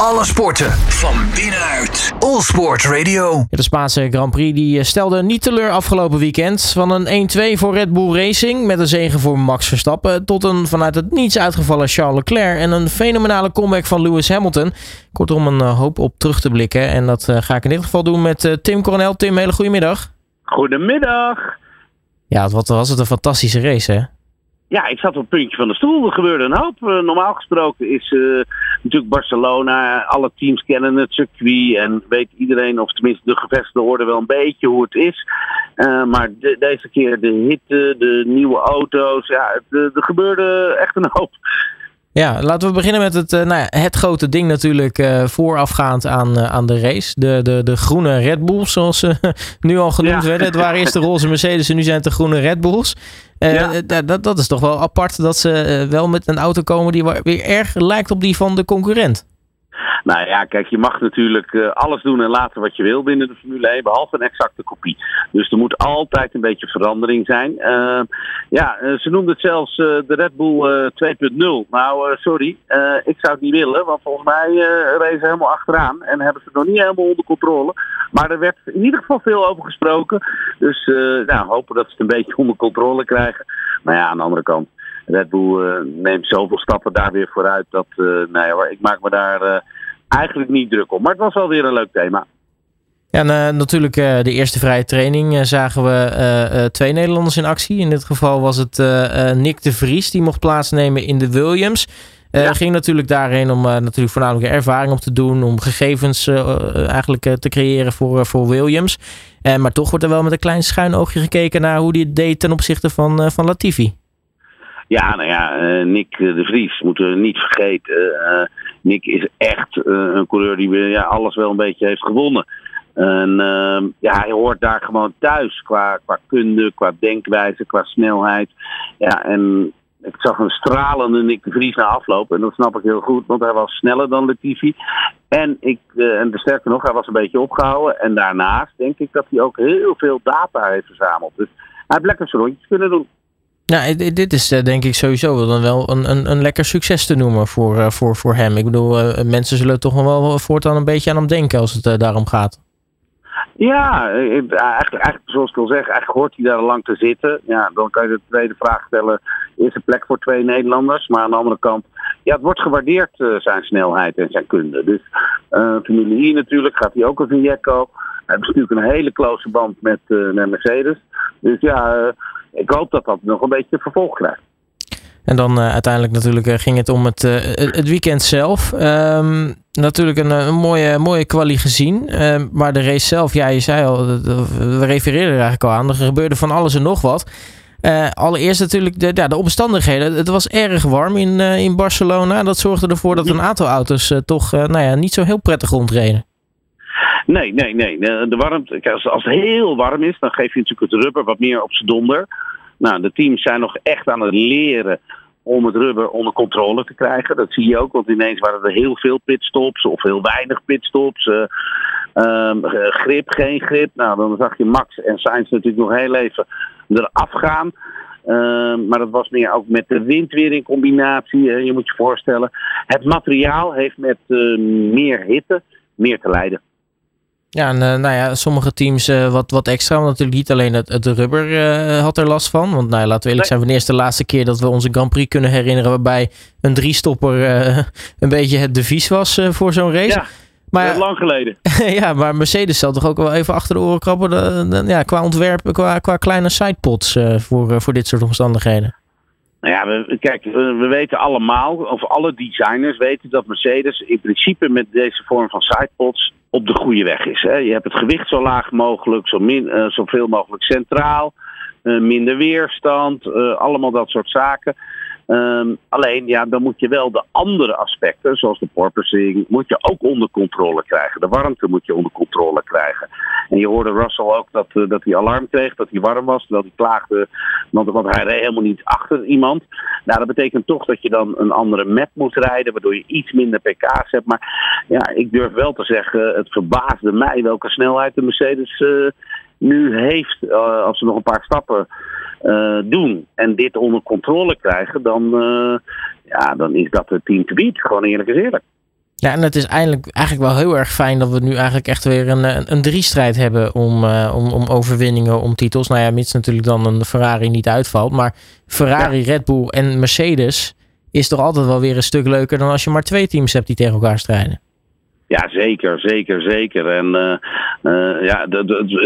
Alle sporten van binnenuit. All Sport Radio. De Spaanse Grand Prix die stelde niet teleur afgelopen weekend. Van een 1-2 voor Red Bull Racing met een zegen voor Max Verstappen... tot een vanuit het niets uitgevallen Charles Leclerc... en een fenomenale comeback van Lewis Hamilton. Kortom, een hoop op terug te blikken. En dat ga ik in dit geval doen met Tim Coronel. Tim, hele goede middag. Goedemiddag. Ja, wat was het een fantastische race, hè? Ja, ik zat op het puntje van de stoel. Er gebeurde een hoop. Uh, normaal gesproken is uh, natuurlijk Barcelona. Alle teams kennen het circuit. En weet iedereen, of tenminste de gevestigde orde, wel een beetje hoe het is. Uh, maar de, deze keer de hitte, de nieuwe auto's. Ja, er gebeurde echt een hoop. Ja, laten we beginnen met het, nou ja, het grote ding natuurlijk uh, voorafgaand aan, uh, aan de race. De, de, de groene Red Bulls, zoals ze nu al genoemd ja. werden. Het waren eerst de roze Mercedes en nu zijn het de groene Red Bulls. Ja. dat, dat is toch wel apart dat ze wel met een auto komen die weer erg lijkt op die van de concurrent. Nou ja, kijk, je mag natuurlijk uh, alles doen en laten wat je wil binnen de Formule 1, behalve een exacte kopie. Dus er moet altijd een beetje verandering zijn. Uh, ja, uh, ze noemden het zelfs de Red Bull 2.0. Nou, sorry, ik zou het niet willen, want volgens mij racen ze helemaal achteraan en hebben ze het nog niet helemaal onder controle. Maar er werd in ieder geval veel over gesproken. Dus nou, hopen dat ze het een beetje onder controle krijgen. Maar ja, aan de andere kant. Red Bull neemt zoveel stappen daar weer vooruit dat, nou ja, ik maak me daar eigenlijk niet druk om. Maar het was wel weer een leuk thema. Ja, en, uh, natuurlijk uh, de eerste vrije training uh, zagen we twee Nederlanders in actie. In dit geval was het Nick de Vries die mocht plaatsnemen in de Williams. Ja. Ging natuurlijk daarheen om natuurlijk voornamelijk ervaring op te doen, om gegevens eigenlijk te creëren voor, voor Williams. maar toch wordt er wel met een klein schuin oogje gekeken naar hoe het deed ten opzichte van, van Latifi. Ja, nou ja, Nick de Vries moeten we niet vergeten Nick is echt uh, een coureur die ja, alles wel een beetje heeft gewonnen. En uh, ja, hij hoort daar gewoon thuis qua, qua kunde, qua denkwijze, qua snelheid. Ja, en ik zag een stralende Nick de Vries na afloop. En dat snap ik heel goed, want hij was sneller dan Latifi. En, ik, en sterker nog, hij was een beetje opgehouden. En daarnaast denk ik dat hij ook heel veel data heeft verzameld. Dus hij heeft lekker zijn rondjes kunnen doen. Nou, dit is denk ik sowieso dan wel een, een, een lekker succes te noemen voor, voor, voor hem. Ik bedoel, mensen zullen toch wel voortaan een beetje aan hem denken als het daarom gaat. Ja, eigenlijk, eigenlijk zoals ik al zeg, eigenlijk hoort hij daar lang te zitten. Ja, dan kan je de tweede vraag stellen, is er plek voor twee Nederlanders? Maar aan de andere kant, ja, het wordt gewaardeerd zijn snelheid en zijn kunde. Dus uh, Formule I natuurlijk, gaat hij ook als een. Hij heeft natuurlijk een hele close band met, met Mercedes. Dus ja, ik hoop dat dat nog een beetje vervolg krijgt. En dan uh, uiteindelijk natuurlijk uh, ging het om het, uh, het weekend zelf. Um, natuurlijk een, een, mooie, mooie kwalie gezien. Ehm, maar de race zelf, ja, je zei al, we refereerden er eigenlijk al aan. Er gebeurde van alles en nog wat. allereerst natuurlijk de, ja, de omstandigheden. Het was erg warm in, in Barcelona. Dat zorgde ervoor dat een aantal auto's toch nou ja, niet zo heel prettig rondreden. Nee, nee, nee. De warmte, als, het heel warm is, dan geef je natuurlijk het rubber wat meer op zijn donder. Nou, de teams zijn nog echt aan het leren om het rubber onder controle te krijgen. Dat zie je ook, want ineens waren er heel veel pitstops of heel weinig pitstops. Uh, grip, geen grip. Nou, dan zag je Max en Sainz natuurlijk nog heel even eraf gaan. Uh, maar dat was meer ook met de wind weer in combinatie. je moet je voorstellen, het materiaal heeft met uh, meer hitte meer te lijden. Ja, en uh, nou ja, sommige teams uh, wat, wat extra. Want natuurlijk niet alleen het, het rubber uh, had er last van. Want nou, ja, laten we eerlijk zijn, wanneer is de laatste keer dat we onze Grand Prix kunnen herinneren waarbij een driestopper een beetje het devies was voor zo'n race. Ja, maar, lang geleden. ja, maar Mercedes zal toch ook wel even achter de oren krabben de, ja, qua ontwerpen, qua, qua kleine sidepods voor, voor dit soort omstandigheden. Nou ja, we, kijk, we, we, weten allemaal, of alle designers weten dat Mercedes in principe met deze vorm van sidepods op de goede weg is. Hè. Je hebt het gewicht zo laag mogelijk, zo min, uh, zoveel mogelijk centraal, uh, minder weerstand, uh, allemaal dat soort zaken. Um, alleen, ja, dan moet je wel de andere aspecten, zoals de porpoising, moet je ook onder controle krijgen. De warmte moet je onder controle krijgen. En je hoorde Russell ook dat, uh, dat hij alarm kreeg, dat hij warm was, terwijl hij klaagde, want, want hij reed helemaal niet achter iemand. Nou, dat betekent toch dat je dan een andere map moet rijden, waardoor je iets minder pk's hebt. Maar ja, ik durf wel te zeggen, het verbaasde mij welke snelheid de Mercedes uh, nu heeft, uh, als ze nog een paar stappen uh, doen en dit onder controle krijgen, dan, uh, ja, dan is dat het team te beat. Gewoon eerlijk is eerlijk. Ja, en het is eigenlijk, eigenlijk wel heel erg fijn dat we nu eigenlijk echt weer een, een, een driestrijd hebben om, om, om overwinningen, om titels. Nou ja, mits natuurlijk dan een Ferrari niet uitvalt. Maar Ferrari, Red Bull en Mercedes is toch altijd wel weer een stuk leuker dan als je maar twee teams hebt die tegen elkaar strijden. Ja, zeker, zeker, zeker. En uh, uh, ja,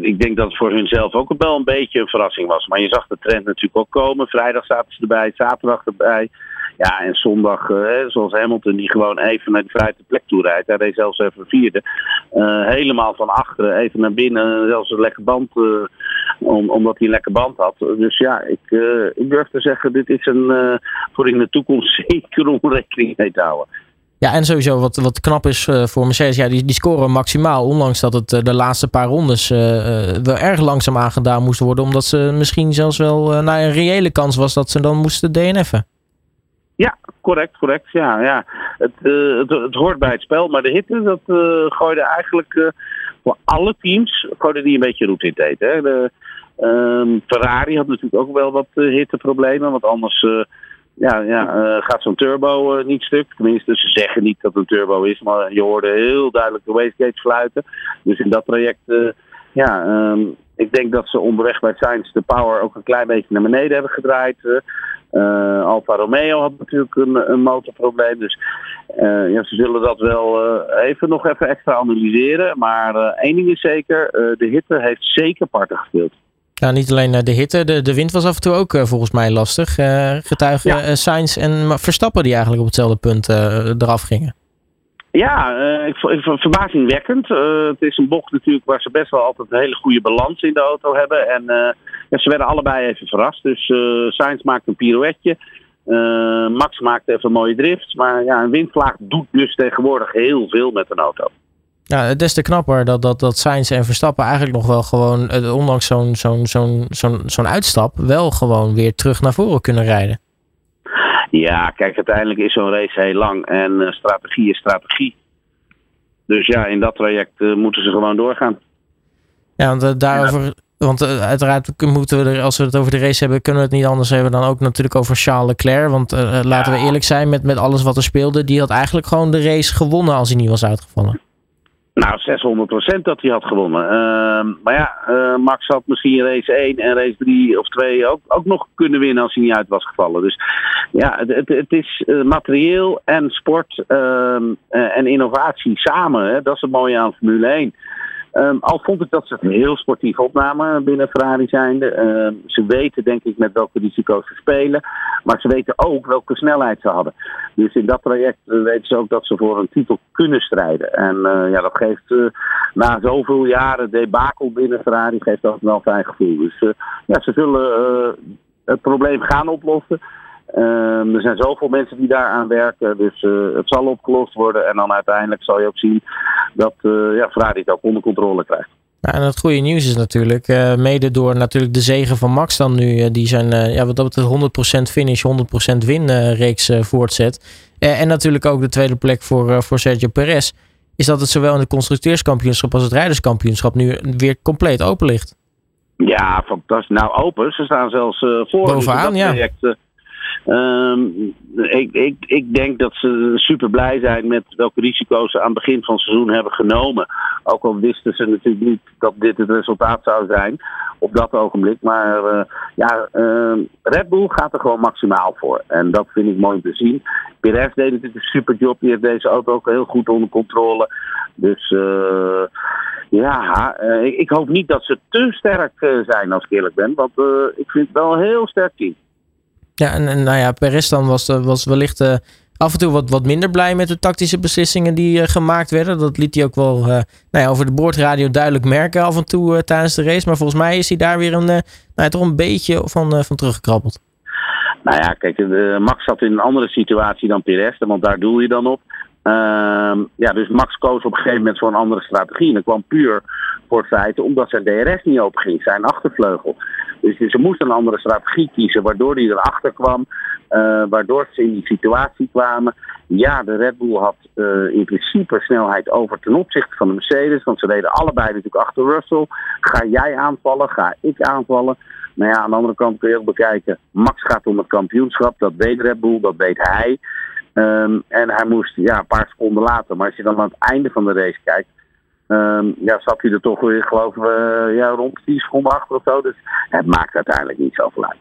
ik denk dat het voor hunzelf ook wel een beetje een verrassing was. Maar je zag de trend natuurlijk ook komen. Vrijdag zaten ze erbij, zaterdag erbij. Ja, en zondag, uh, zoals Hamilton, die gewoon even naar de vrije plek toe rijdt. Hij reed zelfs even vierde. helemaal van achteren, even naar binnen. Zelfs een lekker band, om, omdat hij een lekker band had. Dus ja, ik, ik durf te zeggen, dit is een, voor in de toekomst zeker om rekening mee te houden. Ja, en sowieso wat, wat knap is uh, voor Mercedes, ja, die, die scoren maximaal. Ondanks dat het uh, de laatste paar rondes uh, wel erg langzaam aangedaan moesten worden. Omdat ze misschien zelfs wel nou, een reële kans was dat ze dan moesten DNF'en. Ja, correct, correct. Ja, ja. Het, het, hoort bij het spel. Maar de hitte, dat gooide eigenlijk voor alle teams gooide die een beetje roet in eten. Hè. De, ehm, Ferrari had natuurlijk ook wel wat hitteproblemen. Want anders ja, ja uh, gaat zo'n turbo uh, niet stuk. Tenminste, ze zeggen niet dat het een turbo is, maar je hoorde heel duidelijk de wastegate fluiten. Dus in dat traject, uh, ja, um, ik denk dat ze onderweg bij Sainz de power ook een klein beetje naar beneden hebben gedraaid. Alfa Romeo had natuurlijk een, een motorprobleem. Dus ja, ze zullen dat wel even nog even extra analyseren. Maar één ding is zeker, de hitte heeft zeker parten gespeeld. Nou, niet alleen eh, de hitte, de, de wind was af en toe ook eh, volgens mij lastig. Uh, getuigen ja. Sainz en Verstappen die eigenlijk op hetzelfde punt eraf gingen. Ja, ik, ik, verbazingwekkend. het is een bocht natuurlijk waar ze best wel altijd een hele goede balans in de auto hebben. En ja, ze werden allebei even verrast. Dus Sainz maakt een pirouetje. Max maakt even een mooie drift. Maar ja, een windvlaag doet dus tegenwoordig heel veel met een auto. Ja, des te knapper dat, dat, dat Sainz en Verstappen eigenlijk nog wel gewoon, eh, ondanks zo'n zo'n zo'n zo'n zo'n uitstap, wel gewoon weer terug naar voren kunnen rijden. Ja, kijk, uiteindelijk is zo'n race heel lang en uh, strategie is strategie. Dus ja, in dat traject uh, moeten ze gewoon doorgaan. Ja, want uh, daarover, want uiteraard moeten we er, als we het over de race hebben, kunnen we het niet anders hebben dan ook natuurlijk over Charles Leclerc. Want laten we eerlijk zijn, met, met alles wat er speelde, die had eigenlijk gewoon de race gewonnen als hij niet was uitgevallen. Nou, 600% dat hij had gewonnen. Uh, maar ja, uh, Max had misschien race 1 en race 3 of 2 ook, ook nog kunnen winnen als hij niet uit was gevallen. Dus ja, het, het, is uh, materieel en sport ehm, eh, en innovatie samen. Hè? Dat is het mooie aan Formule 1. Um, al vond ik dat ze het heel sportief opnamen binnen Ferrari zijnde. Um, ze weten denk ik met welke risico's ze spelen. Maar ze weten ook welke snelheid ze hadden. Dus in dat traject uh, weten ze ook dat ze voor een titel kunnen strijden. En uh, ja, dat geeft uh, na zoveel jaren debakel binnen Ferrari geeft dat wel een fijn gevoel. Dus ja, ze zullen het probleem gaan oplossen. Um, er zijn zoveel mensen die daaraan werken, dus uh, het zal opgelost worden. En dan uiteindelijk zal je ook zien dat uh, ja, Ferrari het ook onder controle krijgt. Nou, en het goede nieuws is natuurlijk, uh, mede door natuurlijk de zegen van Max dan nu, die zijn, ja, wat dat betreft 100% finish, 100% winreeks voortzet. en natuurlijk ook de tweede plek voor, voor Sergio Perez. Is dat het zowel in het constructeurskampioenschap als het rijderskampioenschap nu weer compleet open ligt? Ja, fantastisch. Nou, open. Ze staan zelfs voor. Bovenaan, ja. Project, Um, ik, ik, ik denk dat ze super blij zijn met welke risico's ze aan het begin van het seizoen hebben genomen. Ook al wisten ze natuurlijk niet dat dit het resultaat zou zijn op dat ogenblik. Maar uh, ja, uh, Red Bull gaat er gewoon maximaal voor. En dat vind ik mooi te zien. Perez deed natuurlijk een super job. Die heeft deze auto ook heel goed onder controle. Dus uh, ja, ik, ik, hoop niet dat ze te sterk zijn als ik eerlijk ben. Want ik vind het wel een heel sterk team. Ja, en, nou ja, Perez dan was, eh, was wellicht uh, af en toe wat, wat minder blij met de tactische beslissingen die uh, gemaakt werden. Dat liet hij ook wel nou ja, over de boordradio duidelijk merken af en toe tijdens de race. Maar volgens mij is hij daar weer een, nou ja, toch een beetje van, van teruggekrabbeld. Nou ja, kijk, Max zat in een andere situatie dan Perez, want daar doel je dan op. Ehm, ja, dus Max koos op een gegeven moment voor een andere strategie. En dat kwam puur voor het feit omdat zijn DRS niet open ging, zijn achtervleugel. Dus ze moesten een andere strategie kiezen, waardoor hij erachter kwam, uh, waardoor ze in die situatie kwamen. Ja, de Red Bull had uh, in principe snelheid over ten opzichte van de Mercedes, want ze reden allebei natuurlijk achter Russell. Ga jij aanvallen, ga ik aanvallen. Maar ja, aan de andere kant kun je ook bekijken, Max gaat om het kampioenschap, dat weet Red Bull, dat weet hij. Ehm, en hij moest ja, een paar seconden later. Maar als je dan aan het einde van de race kijkt. Ehm, ja, zat hij er toch weer, geloof ik, eh, ja, rond 10 seconden achter of zo. Dus het maakt uiteindelijk niet zoveel uit.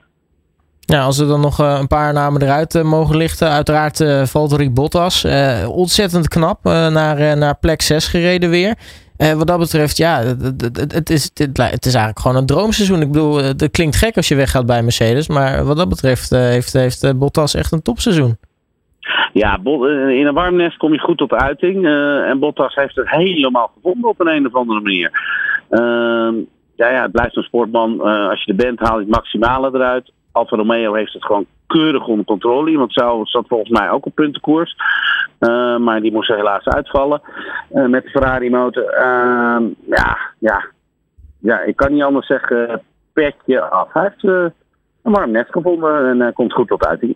Ja, als we dan nog eh, een paar namen eruit eh, mogen lichten. Uiteraard eh Valtteri Bottas. Eh, ontzettend knap. eh, naar, eh, naar plek 6 gereden weer. Eh, wat dat betreft, ja, het, is, het, is eigenlijk gewoon een droomseizoen. Ik bedoel, eh, het klinkt gek als je weggaat bij Mercedes. Maar wat dat betreft eh, heeft, heeft eh, Bottas echt een topseizoen. Ja, eh, in een warm nest kom je goed tot uiting. eh, en Bottas heeft het helemaal gevonden op een, of andere manier. Ehm, ja, ja, het blijft een sportman. Eh, als je de bent, haal je het maximale eruit. Alfa Romeo heeft het gewoon keurig onder controle. Iemand zou, zat volgens mij ook op puntenkoers. Maar die moest er helaas uitvallen met de Ferrari motor. Ehm, ja, ja, ja, ik kan niet anders zeggen. Petje af. Hij heeft een warm nest gevonden en komt goed tot uiting.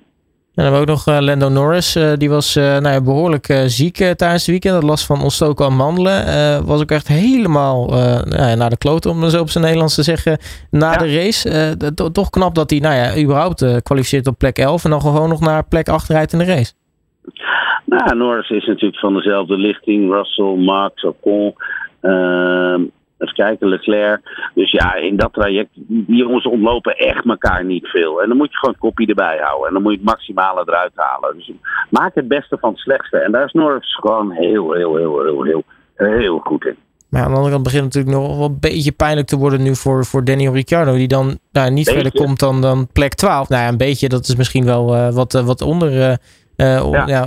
En dan hebben we ook nog eh, Lando Norris. eh, die was eh, nou ja, behoorlijk eh, ziek tijdens het weekend. Had last van ontstoken amandelen. Eh, was ook echt helemaal nou ja, naar de kloot, om het zo op zijn Nederlands te zeggen, na Ja. de race. To- toch knap dat hij nou ja, überhaupt kwalificeert op plek 11 en dan gewoon nog naar plek 8 rijdt in de race. Nou, Norris is natuurlijk van dezelfde lichting. Russell, Max, Ocon. ehm even kijken, Leclerc. Dus ja, in dat traject, die jongens ontlopen echt elkaar niet veel. En dan moet je gewoon het kopje erbij houden. En dan moet je het maximale eruit halen. Dus maak het beste van het slechtste. En daar is Norris gewoon heel, heel, heel, heel, heel, heel goed in. Maar aan de andere kant begint het natuurlijk nog wel een beetje pijnlijk te worden nu voor, voor Daniel Ricciardo. Die dan nou, niet Beetje. verder komt dan, dan plek 12. Nou ja, een beetje, dat is misschien wel eh, wat, eh, wat onder... eh, Ja.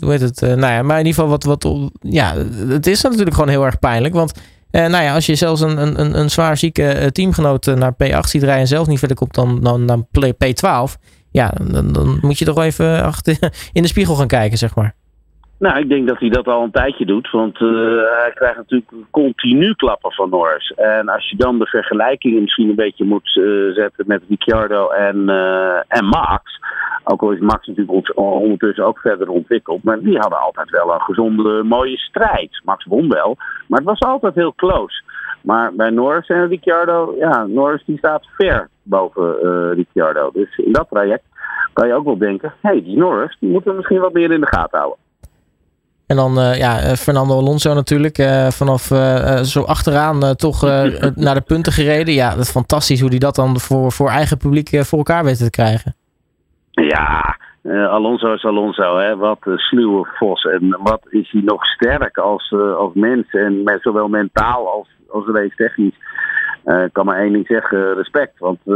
hoe heet het? Nou ja, maar in ieder geval wat, wat... Ja, het is natuurlijk gewoon heel erg pijnlijk. Want eh, nou ja, als je zelfs een, een, een, zwaar zieke eh, teamgenoot eh, naar P8 ziet rijden en zelf niet verder komt dan, dan, dan play- P12. Ja, dan, dan moet je toch even achter, in de spiegel gaan kijken, zeg maar. Nou, ik denk dat hij dat al een tijdje doet. Want eh, hij krijgt natuurlijk continu klappen van Norris. En als je dan de vergelijkingen misschien een beetje moet eh, zetten met Ricciardo en, eh, en Max. Ook al is Max natuurlijk ondertussen ook verder ontwikkeld. Maar die hadden altijd wel een gezonde, mooie strijd. Max won wel, maar het was altijd heel close. Maar bij Norris en Ricciardo, ja, Norris die staat ver boven Ricciardo. Dus in dat traject kan je ook wel denken, hé, hey, die Norris, die moeten we misschien wat meer in de gaten houden. En dan eh, ja, eh, Fernando Alonso natuurlijk. eh, vanaf zo achteraan toch naar de punten gereden. Ja, dat is fantastisch hoe hij dat dan voor, voor eigen publiek voor elkaar weet te krijgen. Ja, Alonso is Alonso. Hè? Wat een sluwe vos. En wat is hij nog sterk als, als mens. En met, zowel mentaal als, als race technisch. Eh, ik kan maar één ding zeggen, respect. Want eh,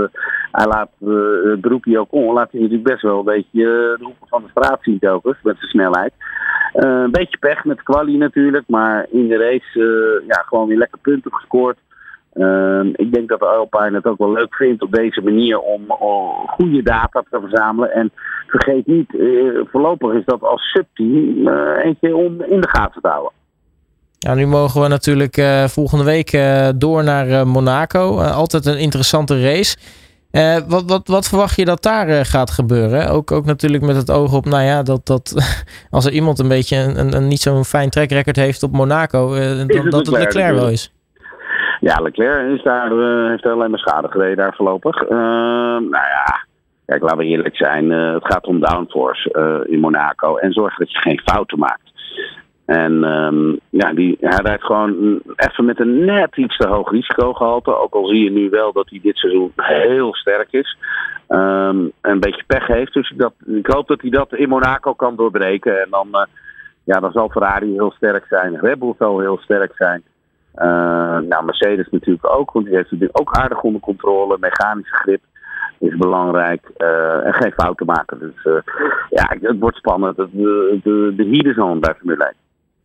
hij laat uh, het beroepje ook on. Laat hij natuurlijk best wel een beetje eh, de hoeken van de straat zien telkens. Met zijn snelheid. Eh, een beetje pech met kwalie natuurlijk. Maar in de race eh, ja, gewoon weer lekker punten gescoord. Ehm, ik denk dat de Alpine het ook wel leuk vindt op deze manier om, om goede data te verzamelen. En vergeet niet, eh, voorlopig is dat als subteam eh, eentje om in de gaten te houden. Ja, nu mogen we natuurlijk eh, volgende week eh, door naar eh, Monaco. Altijd een interessante race. Wat, wat, wat verwacht je dat daar gaat gebeuren? Ook, ook natuurlijk met het oog op, nou ja, dat, dat als er iemand een beetje een, een, een niet zo'n fijn track record heeft op Monaco, dan, het dat het Leclerc wel is. Ja, Leclerc is daar, heeft alleen maar schade gereden daar voorlopig. Nou ja, kijk, laten we eerlijk zijn. het gaat om downforce in Monaco. En zorg dat je geen fouten maakt. En ehm, ja, die, hij rijdt gewoon even met een net iets te hoog risicogehalte. Ook al zie je nu wel dat hij dit seizoen heel sterk is. Ehm, een beetje pech heeft. Dus ik, dat, ik hoop dat hij dat in Monaco kan doorbreken. En dan, eh, ja, dan zal Ferrari heel sterk zijn. Red Bull zal heel sterk zijn. Uh, nou, Mercedes natuurlijk ook, want die heeft natuurlijk ook aardig onder controle. Mechanische grip is belangrijk. Uh, en geen fouten maken. Dus uh, ja, het wordt spannend. De, de, de heat is on bij Formule 1.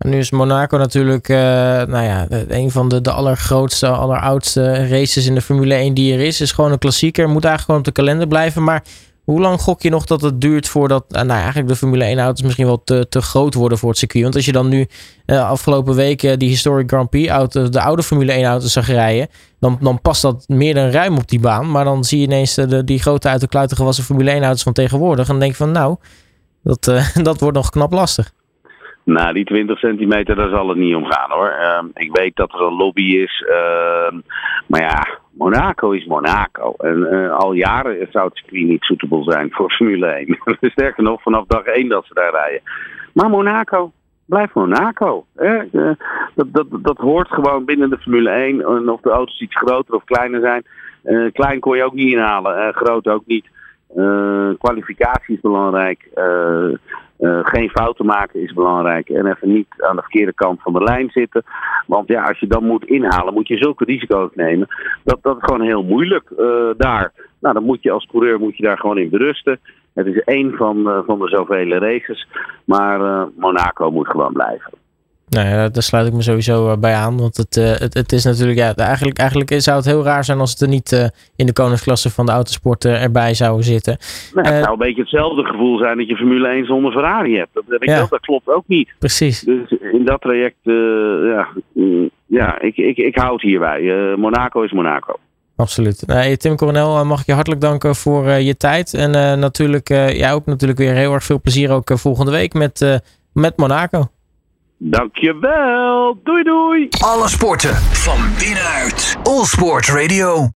Nu is Monaco natuurlijk uh, nou ja, een van de, de allergrootste, alleroudste races in de Formule 1 die er is. Is gewoon een klassieker. Moet eigenlijk gewoon op de kalender blijven. Maar hoe lang gok je nog dat het duurt voordat nou, eigenlijk de Formule 1 auto's misschien wel te, te groot worden voor het circuit? Want als je dan nu uh, afgelopen week uh, die Historic Grand Prix auto, de oude Formule 1 auto's zag rijden, dan, dan past dat meer dan ruim op die baan. Maar dan zie je ineens de, die grote uit de kluiten gewassen Formule 1 auto's van tegenwoordig. En dan denk je van nou, dat, dat wordt nog knap lastig. Nou, die 20 centimeter, daar zal het niet om gaan hoor. Uh, ik weet dat er een lobby is. Uh, maar ja, Monaco is Monaco. En al jaren zou het circuit niet suitable zijn voor Formule 1. Sterker nog, vanaf dag 1 dat ze daar rijden. Maar Monaco, blijft Monaco. Hè? Dat, dat, dat hoort gewoon binnen de Formule 1. En of de auto's iets groter of kleiner zijn. klein kon je ook niet inhalen, groot ook niet. kwalificatie is belangrijk. Uh, geen fouten maken is belangrijk. En even niet aan de verkeerde kant van de lijn zitten. Want ja, als je dan moet inhalen, moet je zulke risico's nemen. Dat, dat is gewoon heel moeilijk uh, daar. Nou, dan moet je als coureur moet je daar gewoon in berusten. Het is één van, uh, van de zoveel races. Maar Monaco moet gewoon blijven. Nou ja, daar sluit ik me sowieso bij aan. Want het, het, het, is natuurlijk, ja, eigenlijk, eigenlijk zou het heel raar zijn als het er niet in de koningsklasse van de autosport erbij zou zitten. Nou, het zou een beetje hetzelfde gevoel zijn dat je Formule 1 zonder Ferrari hebt. Dat, ja. dat klopt ook niet. Precies. Dus in dat traject, ja, mm, ja ik, ik, ik hou het hierbij. Monaco is Monaco. Absoluut. Nee, Tim Coronel, mag ik je hartelijk danken voor je tijd. En natuurlijk, jij ook natuurlijk weer heel erg veel plezier ook volgende week met, met Monaco. Dankjewel. Doei doei. Alle sporten van binnenuit. All Sport Radio.